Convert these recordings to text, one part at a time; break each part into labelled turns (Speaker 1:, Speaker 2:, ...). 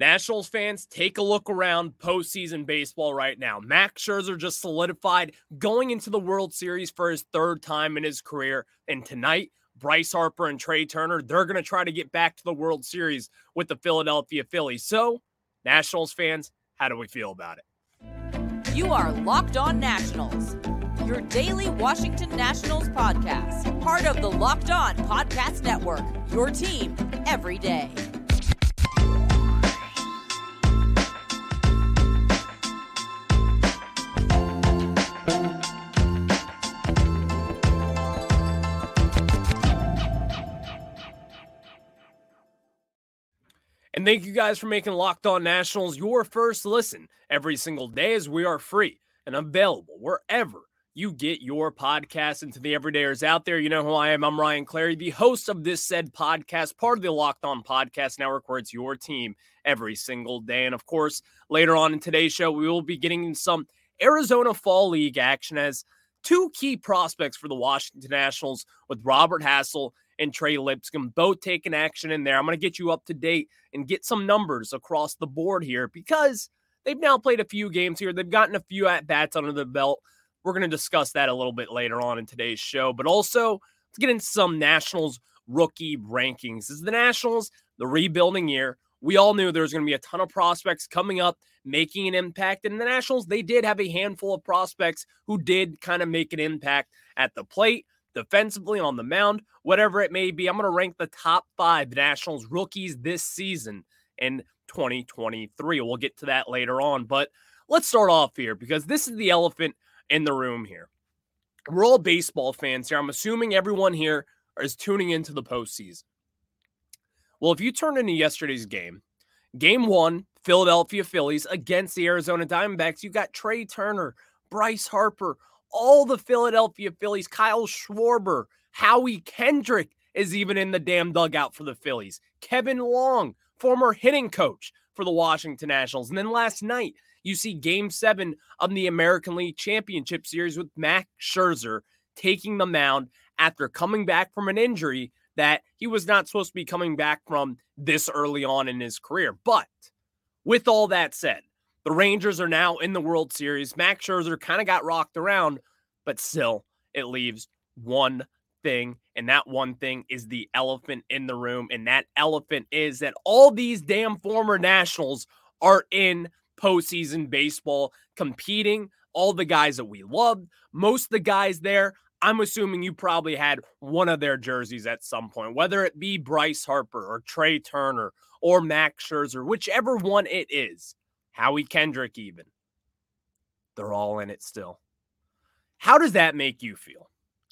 Speaker 1: Nationals fans, take a look around postseason baseball right now. Max Scherzer just solidified going into the World Series for his third time in his career. And tonight, Bryce Harper and Trea Turner, they're going to try to get back to the World Series with the Philadelphia Phillies. So, Nationals fans, how do we feel about it?
Speaker 2: You are Locked On Nationals, your daily Washington Nationals podcast, part of the Locked On Podcast Network, your team every day.
Speaker 1: And thank you guys for making Locked On Nationals your first listen every single day as we are free and available wherever you get your podcast. And to the everydayers out there, you know who I am. I'm Ryan Clary, the host of this said podcast, part of the Locked On Podcast Network, where it's your team every single day. And of course, later on in today's show, we will be getting some Arizona Fall League action as two key prospects for the Washington Nationals with Robert Hassell and Trey Lipscomb, both taking action in there. I'm going to get you up to date and get some numbers across the board here because they've now played a few games here. They've gotten a few at bats under the belt. We're going to discuss that a little bit later on in today's show, but also let's get into some Nationals rookie rankings. This is the Nationals, the rebuilding year. We all knew there was going to be a ton of prospects coming up, making an impact. And the Nationals, they did have a handful of prospects who did kind of make an impact at the plate defensively on the mound, whatever it may be. I'm going to rank the top five Nationals rookies this season in 2023. We'll get to that later on, but let's start off here because this is the elephant in the room here. We're all baseball fans here. I'm assuming everyone here is tuning into the postseason. Well, if you turn into yesterday's game, game one, Philadelphia Phillies against the Arizona Diamondbacks, you got Trea Turner, Bryce Harper, all the Philadelphia Phillies, Kyle Schwarber, Howie Kendrick is even in the damn dugout for the Phillies. Kevin Long, former hitting coach for the Washington Nationals. And then last night, you see game seven of the American League Championship Series with Max Scherzer taking the mound after coming back from an injury that he was not supposed to be coming back from this early on in his career. But with all that said, the Rangers are now in the World Series. Max Scherzer kind of got rocked around, but still, it leaves one thing, and that one thing is the elephant in the room. And that elephant is that all these damn former Nationals are in postseason baseball competing. All the guys that we loved, most of the guys there, I'm assuming you probably had one of their jerseys at some point, whether it be Bryce Harper or Trea Turner or Max Scherzer, whichever one it is. Howie Kendrick, even. They're all in it still. How does that make you feel?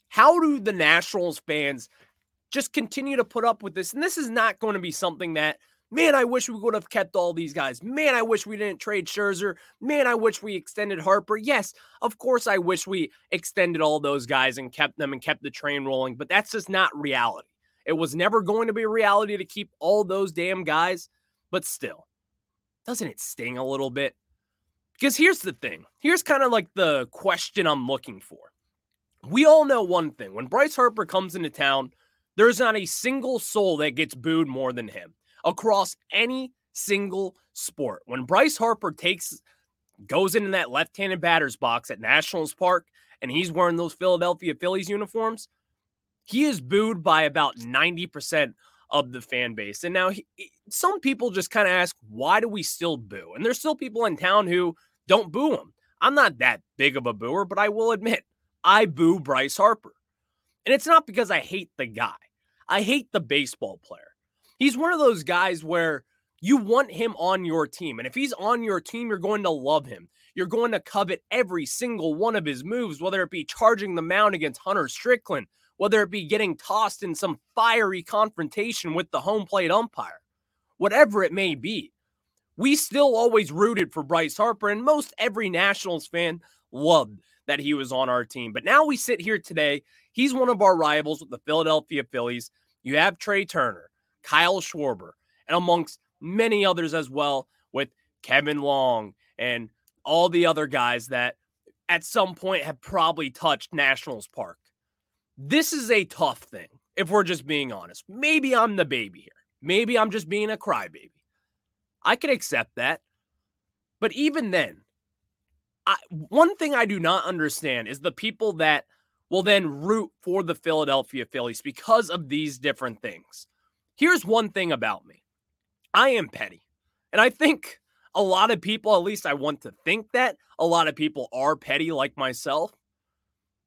Speaker 1: How do the Nationals fans just continue to put up with this? And this is not going to be something that, man, I wish we would have kept all these guys. Man, I wish we didn't trade Scherzer. Man, I wish we extended Harper. Yes, of course, I wish we extended all those guys and kept them and kept the train rolling, but that's just not reality. It was never going to be reality to keep all those damn guys, but still doesn't it sting a little bit? Because here's the thing. Here's kind of like the question I'm looking for. We all know one thing. When Bryce Harper comes into town, there's not a single soul that gets booed more than him across any single sport. When Bryce Harper takes goes into that left-handed batter's box at Nationals Park and he's wearing those Philadelphia Phillies uniforms, he is booed by about 90% of the fan base. And now he, some people just kind of ask, why do we still boo? And there's still people in town who don't boo him. I'm not that big of a booer, but I will admit, I boo Bryce Harper. And it's not because I hate the guy, I hate the baseball player. He's one of those guys where you want him on your team. And if he's on your team, you're going to love him. You're going to covet every single one of his moves, whether it be charging the mound against Hunter Strickland, whether it be getting tossed in some fiery confrontation with the home plate umpire, whatever it may be. We still always rooted for Bryce Harper, and most every Nationals fan loved that he was on our team. But now we sit here today. He's one of our rivals with the Philadelphia Phillies. You have Trea Turner, Kyle Schwarber, and amongst many others as well, with Kevin Long and all the other guys that at some point have probably touched Nationals Park. This is a tough thing, if we're just being honest. Maybe I'm the baby here. Maybe I'm just being a crybaby. I can accept that. But even then, I, one thing I do not understand is the people that will then root for the Philadelphia Phillies because of these different things. Here's one thing about me I am petty. And I think a lot of people, at least I want to think that a lot of people are petty like myself.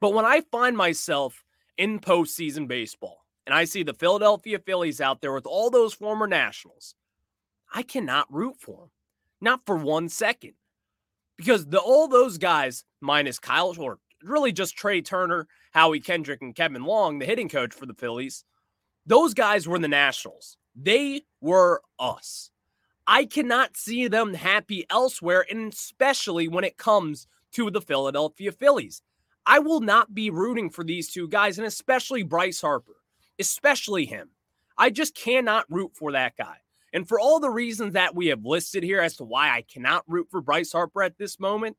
Speaker 1: But when I find myself in postseason baseball and I see the Philadelphia Phillies out there with all those former Nationals, I cannot root for them. Not for one second. Because the all those guys, minus Kyle, or really just Trea Turner, Howie Kendrick, and Kevin Long, the hitting coach for the Phillies, those guys were in the Nationals. They were us. I cannot see them happy elsewhere, and especially when it comes to the Philadelphia Phillies. I will not be rooting for these two guys, and especially Bryce Harper, especially him. I just cannot root for that guy. And for all the reasons that we have listed here as to why I cannot root for Bryce Harper at this moment,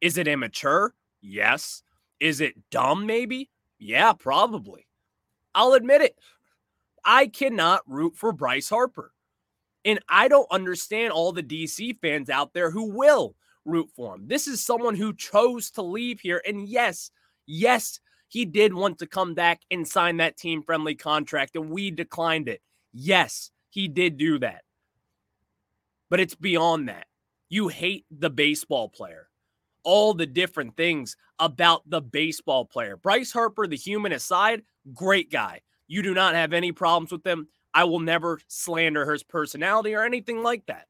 Speaker 1: is it immature? Yes. Is it dumb, maybe? Yeah, probably. I'll admit it. I cannot root for Bryce Harper. And I don't understand all the DC fans out there who will root for him. This is someone who chose to leave here. And yes, yes, he did want to come back and sign that team friendly contract, and we declined it. Yes, he did do that. But it's beyond that. You hate the baseball player, all the different things about the baseball player. Bryce Harper, the human aside, great guy. You do not have any problems with him. I will never slander his personality or anything like that.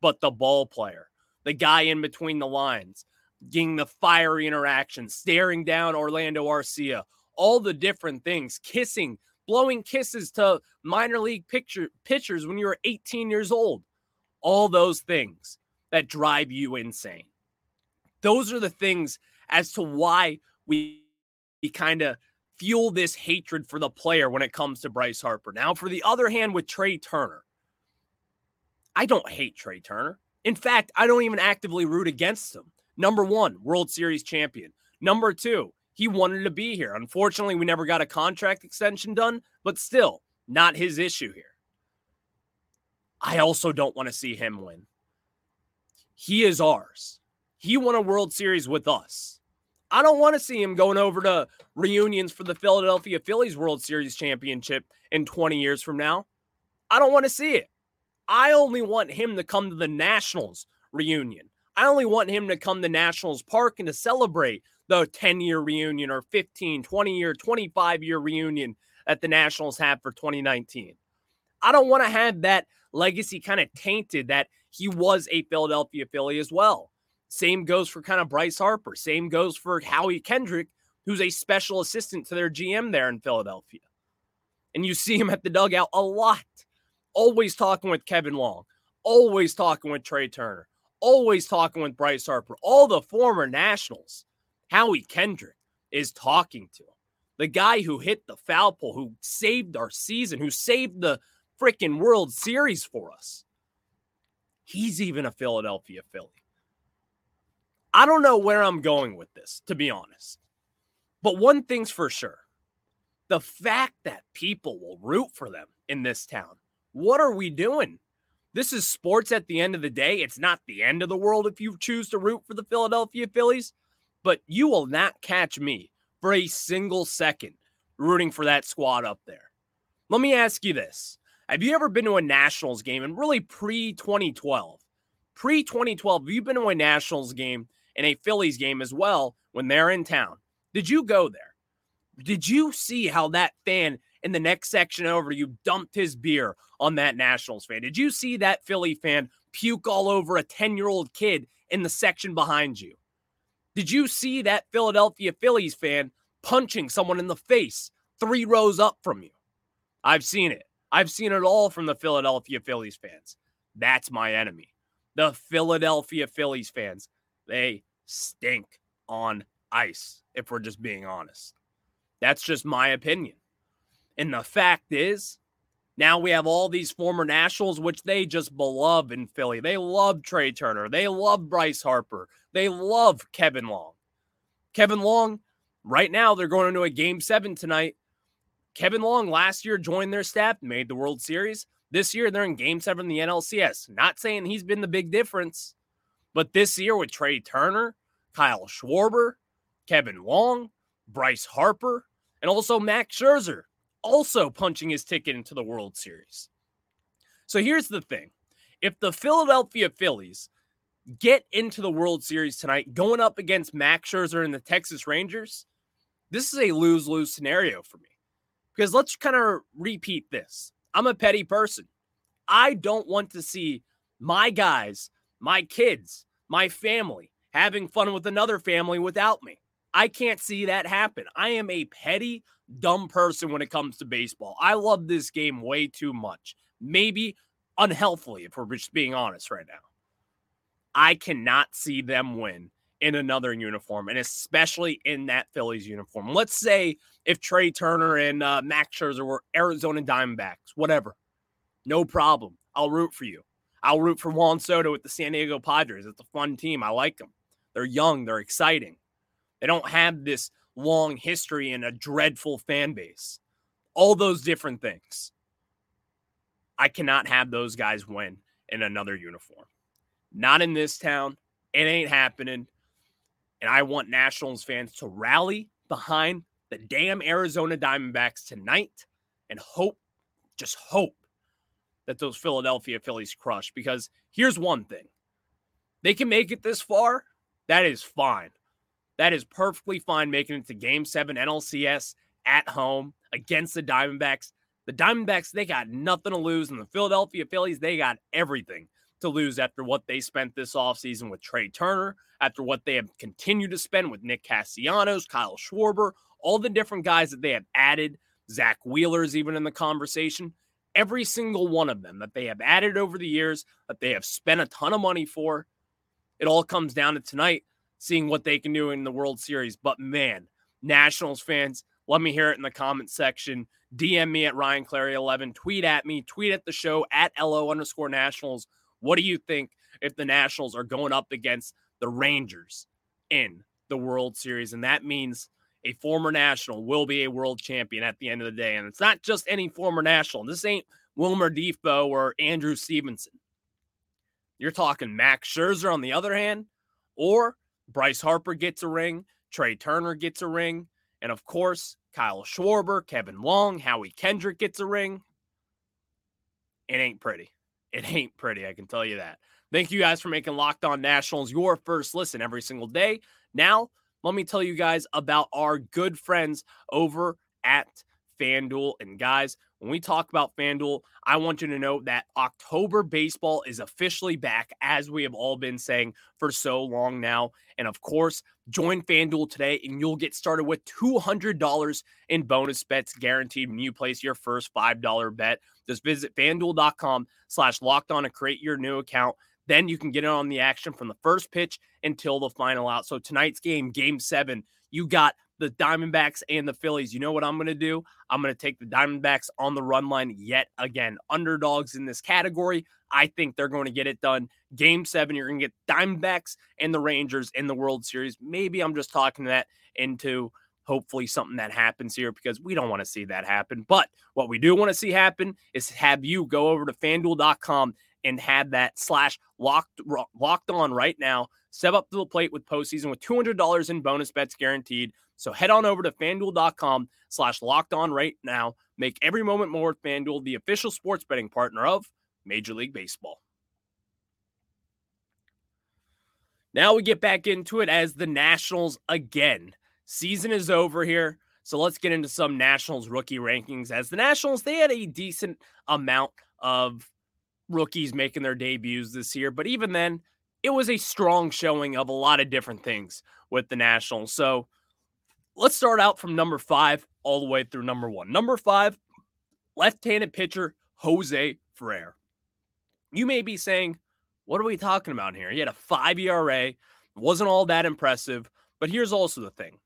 Speaker 1: But the ball player, the guy in between the lines, getting the fiery interaction, staring down Orlando Arcia, all the different things, kissing, blowing kisses to minor league picture, pitchers when you were 18 years old. All those things that drive you insane. Those are the things as to why we, we kind of fuel this hatred for the player when it comes to Bryce Harper. Now, for the other hand, with Trea Turner, I don't hate Trea Turner. In fact, I don't even actively root against him. Number one, World Series champion. Number two, he wanted to be here. Unfortunately, we never got a contract extension done, but still, not his issue here. I also don't want to see him win. He is ours. He won a World Series with us. I don't want to see him going over to reunions for the Philadelphia Phillies World Series championship in 20 years from now. I don't want to see it. I only want him to come to the Nationals reunion. I only want him to come to Nationals Park and to celebrate the 10 year reunion or 15, 20 year, 25 year reunion that the Nationals have for 2019. I don't want to have that legacy kind of tainted that he was a Philadelphia Philly as well. Same goes for kind of Bryce Harper. Same goes for Howie Kendrick, who's a special assistant to their GM there in Philadelphia. And you see him at the dugout a lot, always talking with Kevin Long, always talking with Trea Turner, always talking with Bryce Harper, all the former Nationals. Howie Kendrick is talking to him. The guy who hit the foul pole, who saved our season, who saved the freaking World Series for us. He's even a Philadelphia Philly. I don't know where I'm going with this, to be honest. But one thing's for sure the fact that people will root for them in this town. What are we doing? This is sports at the end of the day. It's not the end of the world if you choose to root for the Philadelphia Phillies, but you will not catch me for a single second rooting for that squad up there. Let me ask you this Have you ever been to a Nationals game and really pre 2012? Pre 2012, have you been to a Nationals game and a Phillies game as well when they're in town. Did you go there? Did you see how that fan in the next section over you dumped his beer on that Nationals fan? Did you see that Philly fan puke all over a 10 year old kid in the section behind you? Did you see that Philadelphia Phillies fan punching someone in the face three rows up from you? I've seen it. I've seen it all from the Philadelphia Phillies fans. That's my enemy. The Philadelphia Phillies fans. They stink on ice, if we're just being honest. That's just my opinion. And the fact is, now we have all these former Nationals, which they just love in Philly. They love Trea Turner. They love Bryce Harper. They love Kevin Long. Kevin Long, right now, they're going into a game seven tonight. Kevin Long last year joined their staff, made the World Series. This year, they're in game seven in the NLCS. Not saying he's been the big difference, but this year with Trea Turner, Kyle Schwarber, Kevin Long, Bryce Harper, and also Max Scherzer, also punching his ticket into the World Series. So here's the thing if the Philadelphia Phillies get into the World Series tonight, going up against Max Scherzer and the Texas Rangers, this is a lose lose scenario for me. Because let's kind of repeat this. I'm a petty person. I don't want to see my guys, my kids, my family having fun with another family without me. I can't see that happen. I am a petty, dumb person when it comes to baseball. I love this game way too much. Maybe unhealthily, if we're just being honest right now. I cannot see them win in another uniform, and especially in that Phillies uniform. Let's say if Trea Turner and uh, Max Scherzer were Arizona Diamondbacks, whatever, no problem. I'll root for you. I'll root for Juan Soto with the San Diego Padres. It's a fun team. I like them. They're young. They're exciting. They don't have this long history and a dreadful fan base. All those different things. I cannot have those guys win in another uniform. Not in this town. It ain't happening. And I want Nationals fans to rally behind the damn Arizona Diamondbacks tonight and hope, just hope, that those Philadelphia Phillies crush. Because here's one thing they can make it this far. That is fine. That is perfectly fine making it to game seven NLCS at home against the Diamondbacks. The Diamondbacks, they got nothing to lose. And the Philadelphia Phillies, they got everything to lose after what they spent this offseason with Trea Turner, after what they have continued to spend with Nick Castellanos, Kyle Schwarber, all the different guys that they have added. Zack Wheeler's even in the conversation. Every single one of them that they have added over the years, that they have spent a ton of money for. It all comes down to tonight seeing what they can do in the World Series. But man, Nationals fans, let me hear it in the comment section. DM me at Ryan Clary 11. Tweet at me. Tweet at the show at LO underscore Nationals. What do you think if the Nationals are going up against the Rangers in the World Series? And that means a former National will be a world champion at the end of the day. And it's not just any former National. This ain't Wilmer Difo or Andrew Stevenson. You're talking Max Scherzer on the other hand, or Bryce Harper gets a ring, Trea Turner gets a ring, and of course, Kyle Schwarber, Kevin Long, Howie Kendrick gets a ring. It ain't pretty. It ain't pretty, I can tell you that. Thank you guys for making Locked On Nationals your first listen every single day. Now, let me tell you guys about our good friends over at FanDuel. And guys, when we talk about FanDuel, I want you to know that October baseball is officially back, as we have all been saying for so long now. And of course, join FanDuel today and you'll get started with $200 in bonus bets guaranteed when you place your first $5 bet. Just visit fanduel.com slash locked on to create your new account. Then you can get in on the action from the first pitch until the final out. So tonight's game, game seven, you got the Diamondbacks and the Phillies. You know what I'm going to do? I'm going to take the Diamondbacks on the run line yet again. Underdogs in this category. I think they're going to get it done. Game seven, you're going to get Diamondbacks and the Rangers in the World Series. Maybe I'm just talking that into hopefully something that happens here because we don't want to see that happen. But what we do want to see happen is have you go over to fanduel.com and have that slash locked locked on right now. Step up to the plate with postseason with $200 in bonus bets guaranteed. So head on over to fanduel.com slash locked on right now. Make every moment more with FanDuel, the official sports betting partner of Major League Baseball. Now we get back into it as the Nationals again. Season is over here. So let's get into some Nationals rookie rankings. As the Nationals, they had a decent amount of rookies making their debuts this year. But even then, it was a strong showing of a lot of different things with the Nationals. So let's start out from number five all the way through number one. Number five, left handed pitcher Jose Ferrer. You may be saying, what are we talking about here? He had a five ERA, wasn't all that impressive. But here's also the thing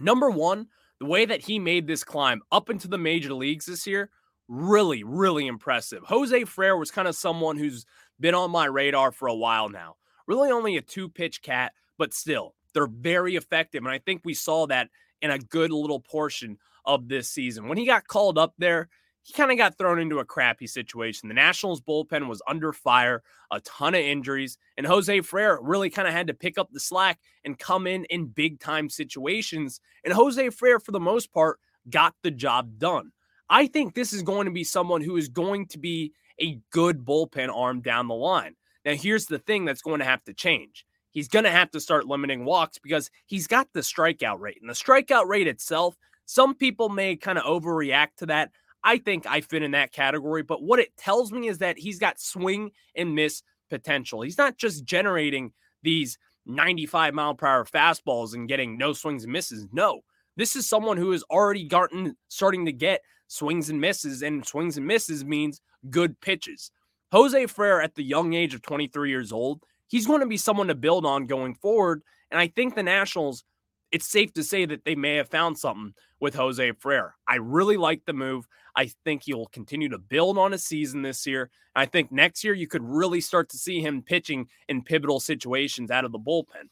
Speaker 1: number one, the way that he made this climb up into the major leagues this year, really, really impressive. Jose Ferrer was kind of someone who's been on my radar for a while now. Really only a two pitch cat, but still, they're very effective. And I think we saw that in a good little portion of this season. When he got called up there, he kind of got thrown into a crappy situation. The Nationals bullpen was under fire, a ton of injuries, and Jose Ferrer really kind of had to pick up the slack and come in in big time situations. And Jose Ferrer, for the most part, got the job done. I think this is going to be someone who is going to be a good bullpen arm down the line. Now, here's the thing that's going to have to change. He's going to have to start limiting walks because he's got the strikeout rate. And the strikeout rate itself, some people may kind of overreact to that. I think I fit in that category. But what it tells me is that he's got swing and miss potential. He's not just generating these 95 mile per hour fastballs and getting no swings and misses. No, this is someone who has already gotten starting to get swings and misses, and swings and misses means good pitches. Jose Ferrer, at the young age of 23 years old, he's going to be someone to build on going forward. And I think the Nationals, it's safe to say that they may have found something with Jose Ferrer. I really like the move. I think he'll continue to build on a season this year. I think next year you could really start to see him pitching in pivotal situations out of the bullpen.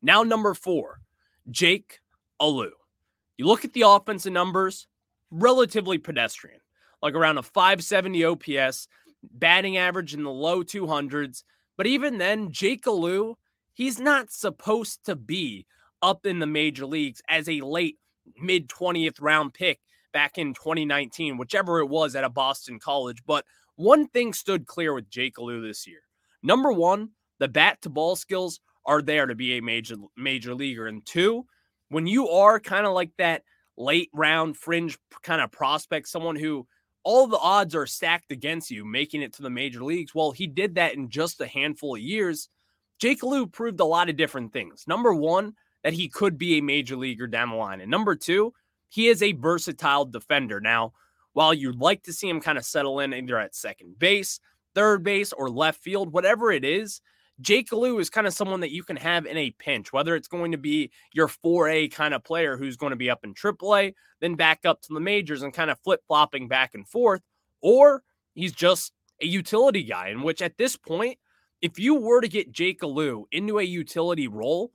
Speaker 1: Now, number four, Jake Alu. You look at the offensive numbers, relatively pedestrian, like around a 570 OPS, batting average in the low 200s. But even then, Jake Alu, he's not supposed to be up in the major leagues as a late mid 20th round pick back in 2019, whichever it was at a Boston college. But one thing stood clear with Jake Alu this year. Number one, the bat to ball skills are there to be a major major leaguer. And two, when you are kind of like that late round fringe kind of prospect, someone who all the odds are stacked against you making it to the major leagues. Well, he did that in just a handful of years. Jake Alu proved a lot of different things. Number one, that he could be a major leaguer down the line. And number two, he is a versatile defender. Now, while you'd like to see him kind of settle in either at second base, third base, or left field, whatever it is, Jake Alu is kind of someone that you can have in a pinch, whether it's going to be your 4A kind of player who's going to be up in AAA, then back up to the majors and kind of flip flopping back and forth, or he's just a utility guy, in which at this point, if you were to get Jake Alu into a utility role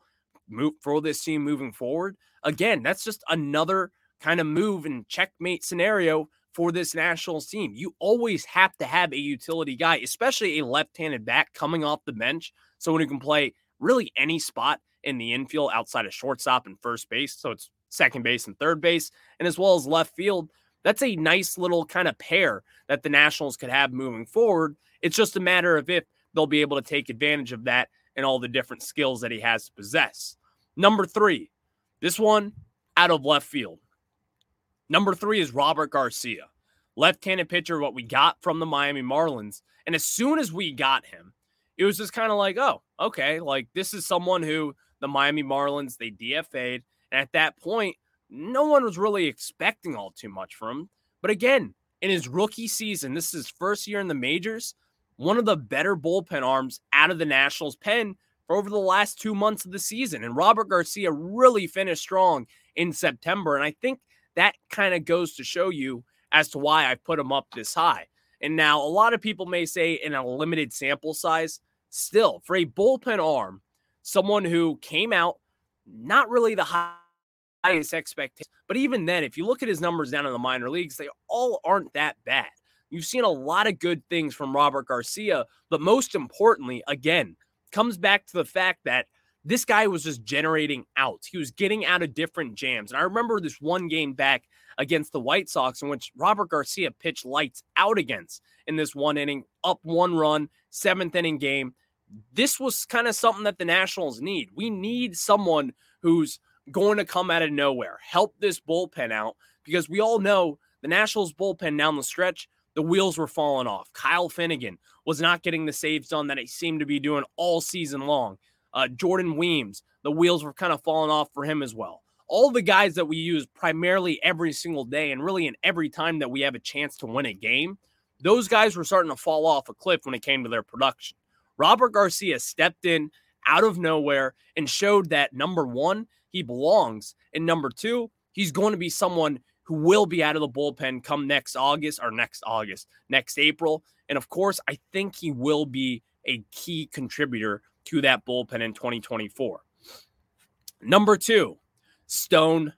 Speaker 1: move for this team moving forward, again, that's just another kind of move and checkmate scenario for this Nationals team. You always have to have a utility guy, especially a left handed back coming off the bench, someone who can play really any spot in the infield outside of shortstop and first base. So it's second base and third base, and as well as left field. That's a nice little kind of pair that the Nationals could have moving forward. It's just a matter of if they'll be able to take advantage of that and all the different skills that he has to possess. Number three, this one out of left field. Number three is Robert Garcia, left handed pitcher, what we got from the Miami Marlins. And as soon as we got him, it was just kind of like, oh, okay, like this is someone who the Miami Marlins, they DFA'd. And at that point, no one was really expecting all too much from him. But again, in his rookie season, this is his first year in the majors, one of the better bullpen arms out of the Nationals pen for over the last two months of the season. And Robert Garcia really finished strong in September. And I think that kind of goes to show you as to why I put him up this high. And now a lot of people may say in a limited sample size, still for a bullpen arm, someone who came out not really the highest expectation, but even then, if you look at his numbers down in the minor leagues, they all aren't that bad. You've seen a lot of good things from Robert Garcia, but most importantly, again, comes back to the fact that this guy was just generating outs. He was getting out of different jams. And I remember this one game back against the White Sox in which Robert Garcia pitched lights out against in this one inning, up one run, seventh inning game. This was kind of something that the Nationals need. We need someone who's going to come out of nowhere, help this bullpen out, because we all know the Nationals bullpen down the stretch, the wheels were falling off. Kyle Finnegan was not getting the saves done that he seemed to be doing all season long. Uh, Jordan Weems, the wheels were kind of falling off for him as well. All the guys that we use primarily every single day and really in every time that we have a chance to win a game, those guys were starting to fall off a cliff when it came to their production. Robert Garcia stepped in out of nowhere and showed that number one, he belongs. And number two, he's going to be someone who will be out of the bullpen come next August or next August, next April. And of course, I think he will be a key contributor to that bullpen in 2024. Number two, Stone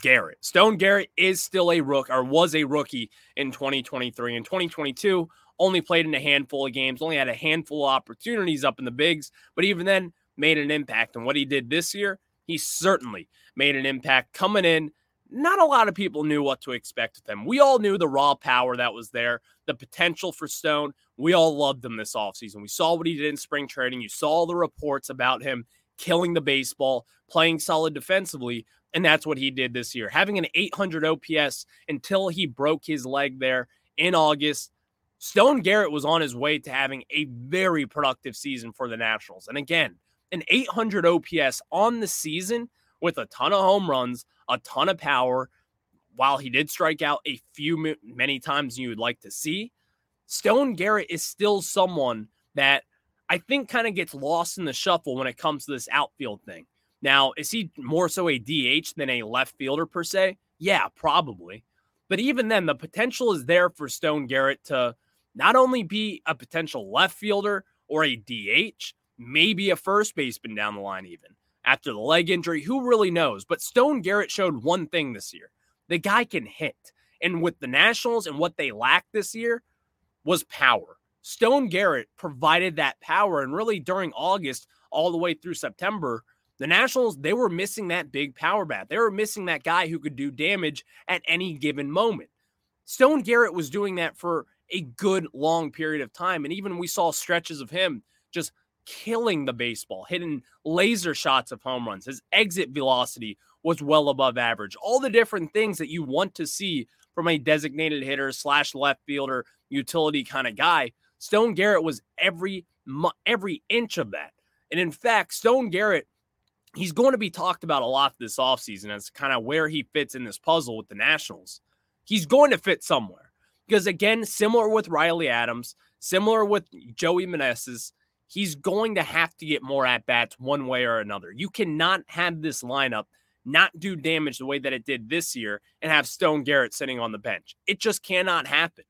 Speaker 1: Garrett. Stone Garrett is still a rook or was a rookie in 2023 and 2022. Only played in a handful of games, only had a handful of opportunities up in the bigs, but even then made an impact. And what he did this year, he certainly made an impact coming in. Not a lot of people knew what to expect with him. We all knew the raw power that was there, the potential for Stone. We all loved him this offseason. We saw what he did in spring training. You saw the reports about him killing the baseball, playing solid defensively. And that's what he did this year, having an 800 OPS until he broke his leg there in August. Stone Garrett was on his way to having a very productive season for the Nationals. And again, an 800 OPS on the season with a ton of home runs, a ton of power. While he did strike out a few many times you would like to see, Stone Garrett is still someone that I think kind of gets lost in the shuffle when it comes to this outfield thing. Now, is he more so a DH than a left fielder per se? Yeah, probably. But even then, the potential is there for Stone Garrett to not only be a potential left fielder or a DH, maybe a first baseman down the line, even after the leg injury. Who really knows? But Stone Garrett showed one thing this year the guy can hit. And with the Nationals and what they lacked this year was power. Stone Garrett provided that power. And really during August, all the way through September, the Nationals, they were missing that big power bat. They were missing that guy who could do damage at any given moment. Stone Garrett was doing that for a good long period of time. And even we saw stretches of him just killing the baseball, hitting laser shots of home runs. His exit velocity was well above average. All the different things that you want to see from a designated hitter slash left fielder utility kind of guy. Stone Garrett was every every inch of that. And in fact, Stone Garrett, he's going to be talked about a lot this offseason as kind of where he fits in this puzzle with the Nationals. He's going to fit somewhere. Because again, similar with Riley Adams, similar with Joey Meneses, he's going to have to get more at bats one way or another. You cannot have this lineup not do damage the way that it did this year and have Stone Garrett sitting on the bench. It just cannot happen.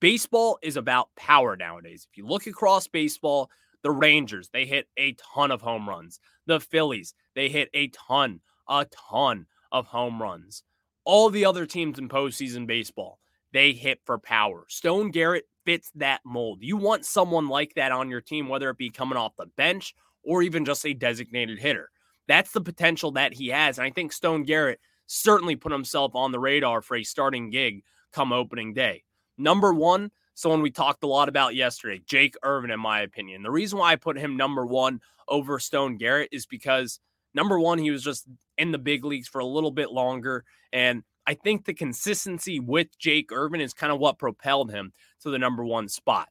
Speaker 1: Baseball is about power nowadays. If you look across baseball, the Rangers, they hit a ton of home runs. The Phillies, they hit a ton, a ton of home runs. All the other teams in postseason baseball, they hit for power. Stone Garrett fits that mold. You want someone like that on your team, whether it be coming off the bench or even just a designated hitter. That's the potential that he has. And I think Stone Garrett certainly put himself on the radar for a starting gig come opening day. Number one, someone we talked a lot about yesterday, Jake Irvin, in my opinion. The reason why I put him number one over Stone Garrett is because number one, he was just in the big leagues for a little bit longer. And I think the consistency with Jake Irvin is kind of what propelled him to the number one spot.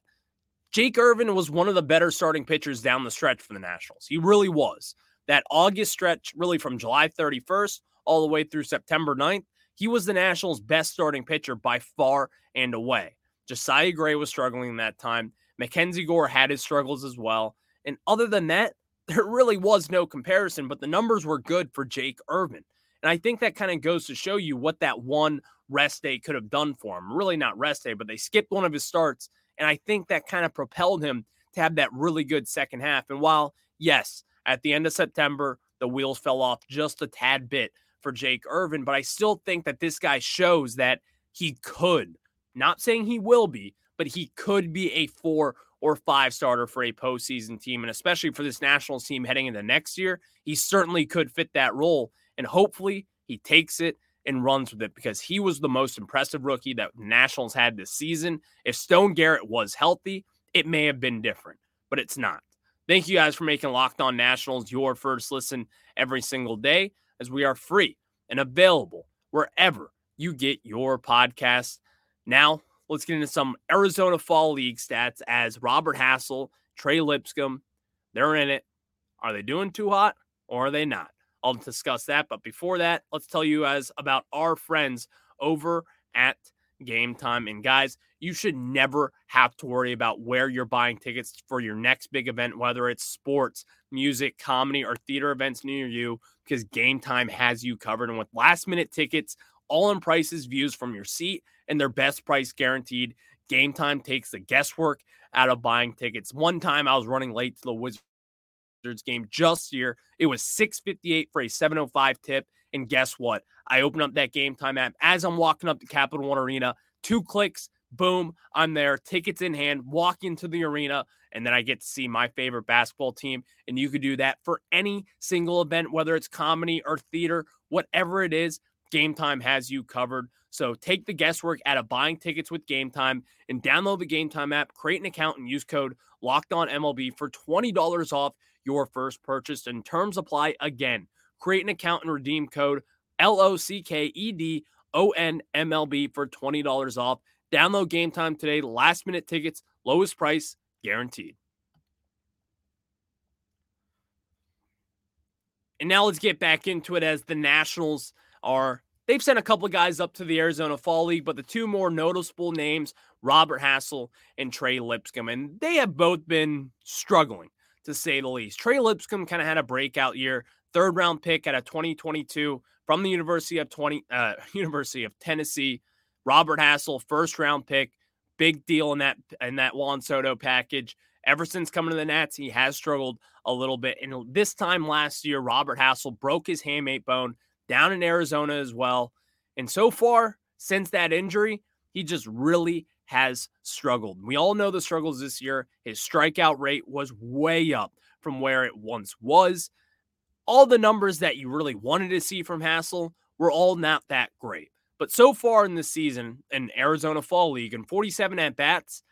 Speaker 1: Jake Irvin was one of the better starting pitchers down the stretch for the Nationals. He really was. That August stretch, really from July 31st all the way through September 9th, he was the Nationals' best starting pitcher by far and away. Josiah Gray was struggling in that time. Mackenzie Gore had his struggles as well. And other than that, there really was no comparison, but the numbers were good for Jake Irvin. And I think that kind of goes to show you what that one rest day could have done for him. Really not rest day, but they skipped one of his starts. And I think that kind of propelled him to have that really good second half. And while, yes, at the end of September, the wheels fell off just a tad bit for Jake Irvin, but I still think that this guy shows that he could, not saying he will be, but he could be a four or five starter for a postseason team. And especially for this Nationals team heading into next year, he certainly could fit that role. And hopefully he takes it and runs with it because he was the most impressive rookie that Nationals had this season. If Stone Garrett was healthy, it may have been different, but it's not. Thank you guys for making Locked On Nationals your first listen every single day as we are free and available wherever you get your podcasts. Now, let's get into some Arizona Fall League stats as Robert Hassell, Trey Lipscomb, they're in it. Are they doing too hot or are they not? I'll discuss that. But before that, let's tell you guys about our friends over at Game Time. And guys, you should never have to worry about where you're buying tickets for your next big event, whether it's sports, music, comedy, or theater events near you, because Game Time has you covered. And with last minute tickets, all in prices, views from your seat, and their best price guaranteed, Game Time takes the guesswork out of buying tickets. One time I was running late to the Wizards game just here. It was 658 for a 705 tip And guess what? I open up that game time app as I'm walking up to Capital One Arena, two clicks, boom, I'm there, tickets in hand, walk into the arena, and then I get to see my favorite basketball team. And you could do that for any single event, whether it's comedy or theater, whatever it is. Game Time has you covered. So take the guesswork out of buying tickets with Game Time and download the Game Time app, create an account, and use code Locked On MLB for $20 off your first purchase. And terms apply again. Create an account and redeem code L O C K E D O N M L B for $20 off. Download Game Time today. Last minute tickets, lowest price guaranteed. And now let's get back into it as the Nationals are they've sent a couple of guys up to the Arizona Fall League, but the two more noticeable names, Robert Hassell and Trey Lipscomb, and they have both been struggling to say the least. Trey Lipscomb kind of had a breakout year, third round pick at a 2022 from the University of 20 uh, University of Tennessee. Robert Hassell, first round pick, big deal in that in that Juan Soto package. Ever since coming to the Nats, he has struggled a little bit. And this time last year, Robert Hassell broke his hamate bone down in Arizona as well. And so far, since that injury, he just really has struggled. We all know the struggles this year. His strikeout rate was way up from where it once was. All the numbers that you really wanted to see from Hassell were all not that great. But so far in the season in Arizona Fall League and 47 at bats,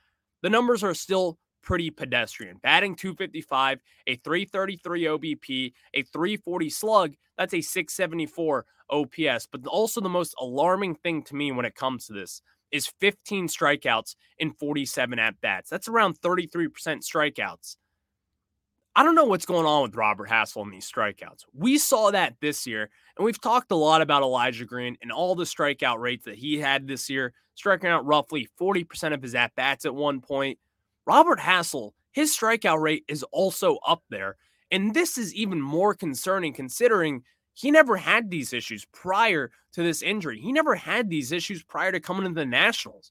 Speaker 1: the numbers are still pretty pedestrian. Batting 255, a 333 OBP, a 340 slug, that's a 674 OPS. But also, the most alarming thing to me when it comes to this is 15 strikeouts in 47 at bats. That's around 33% strikeouts. I don't know what's going on with Robert Hassell and these strikeouts. We saw that this year, and we've talked a lot about Elijah Green and all the strikeout rates that he had this year, striking out roughly 40% of his at bats at one point. Robert Hassell, his strikeout rate is also up there. And this is even more concerning considering he never had these issues prior to this injury. He never had these issues prior to coming to the Nationals.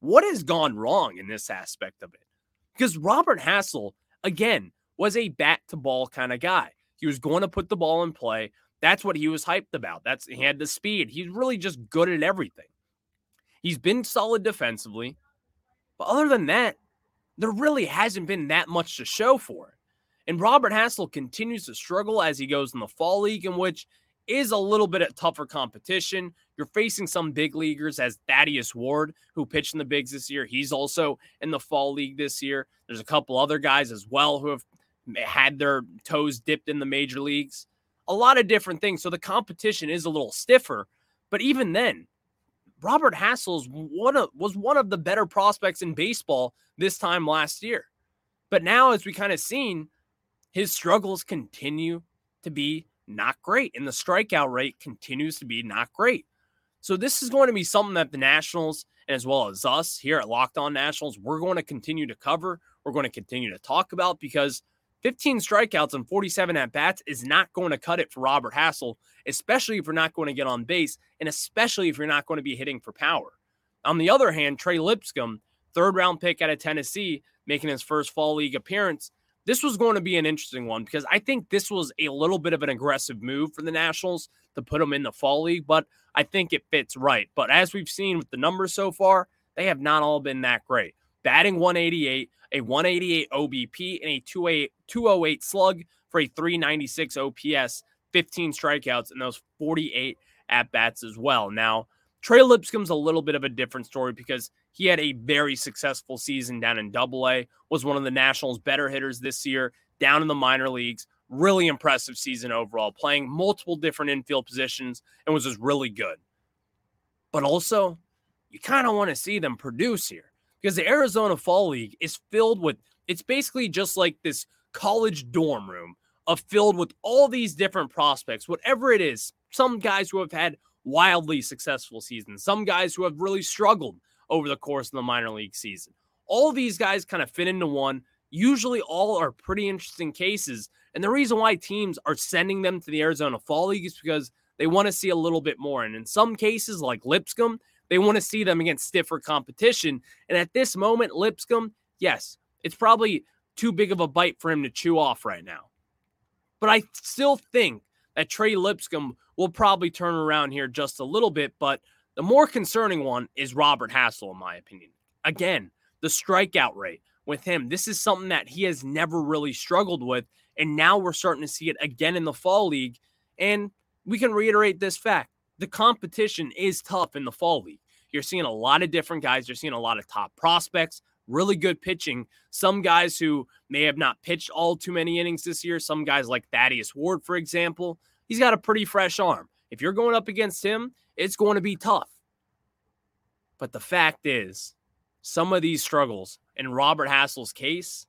Speaker 1: What has gone wrong in this aspect of it? Because Robert Hassell, again, was a bat to ball kind of guy. He was going to put the ball in play. That's what he was hyped about. That's he had the speed. He's really just good at everything. He's been solid defensively. But other than that, there really hasn't been that much to show for it. And Robert Hassell continues to struggle as he goes in the fall league, in which is a little bit of tougher competition. You're facing some big leaguers as Thaddeus Ward, who pitched in the bigs this year. He's also in the fall league this year. There's a couple other guys as well who have had their toes dipped in the major leagues. A lot of different things. So the competition is a little stiffer. But even then, Robert Hassell one of, was one of the better prospects in baseball this time last year. But now, as we kind of seen, his struggles continue to be not great, and the strikeout rate continues to be not great. So this is going to be something that the Nationals, as well as us here at Locked On Nationals, we're going to continue to cover. We're going to continue to talk about because 15 strikeouts and 47 at bats is not going to cut it for Robert Hassell, especially if you're not going to get on base and especially if you're not going to be hitting for power. On the other hand, Trey Lipscomb, third round pick out of Tennessee, making his first fall league appearance. This was going to be an interesting one because I think this was a little bit of an aggressive move for the Nationals to put him in the fall league, but I think it fits right. But as we've seen with the numbers so far, they have not all been that great. Batting 188, a 188 OBP, and a 208 slug for a 396 OPS, 15 strikeouts, and those 48 at bats as well. Now, Trey Lipscomb's a little bit of a different story because he had a very successful season down in Double A, was one of the Nationals' better hitters this year, down in the minor leagues. Really impressive season overall, playing multiple different infield positions and was just really good. But also, you kind of want to see them produce here because the Arizona Fall League is filled with it's basically just like this college dorm room of filled with all these different prospects, whatever it is. Some guys who have had wildly successful seasons, some guys who have really struggled over the course of the minor league season. All these guys kind of fit into one. Usually, all are pretty interesting cases. And the reason why teams are sending them to the Arizona Fall League is because they want to see a little bit more. And in some cases, like Lipscomb, they want to see them against stiffer competition. And at this moment, Lipscomb, yes, it's probably too big of a bite for him to chew off right now. But I still think that Trey Lipscomb will probably turn around here just a little bit, but the more concerning one is Robert Hassell, in my opinion. Again, the strikeout rate with him. This is something that he has never really struggled with. And now we're starting to see it again in the fall league. And we can reiterate this fact the competition is tough in the fall league. You're seeing a lot of different guys, you're seeing a lot of top prospects, really good pitching. Some guys who may have not pitched all too many innings this year, some guys like Thaddeus Ward, for example, he's got a pretty fresh arm. If you're going up against him, it's going to be tough. But the fact is, some of these struggles in Robert Hassell's case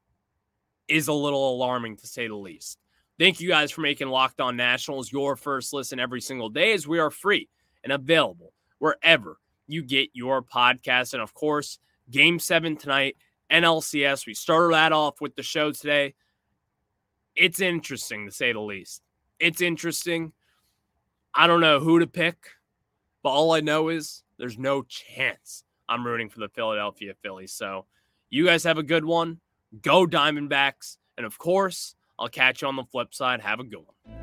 Speaker 1: is a little alarming to say the least. Thank you guys for making Locked On Nationals your first listen every single day as we are free and available wherever you get your podcast. And of course, game seven tonight, NLCS. We started that off with the show today. It's interesting to say the least. It's interesting. I don't know who to pick, but all I know is there's no chance I'm rooting for the Philadelphia Phillies. So you guys have a good one. Go Diamondbacks. And of course, I'll catch you on the flip side. Have a good one.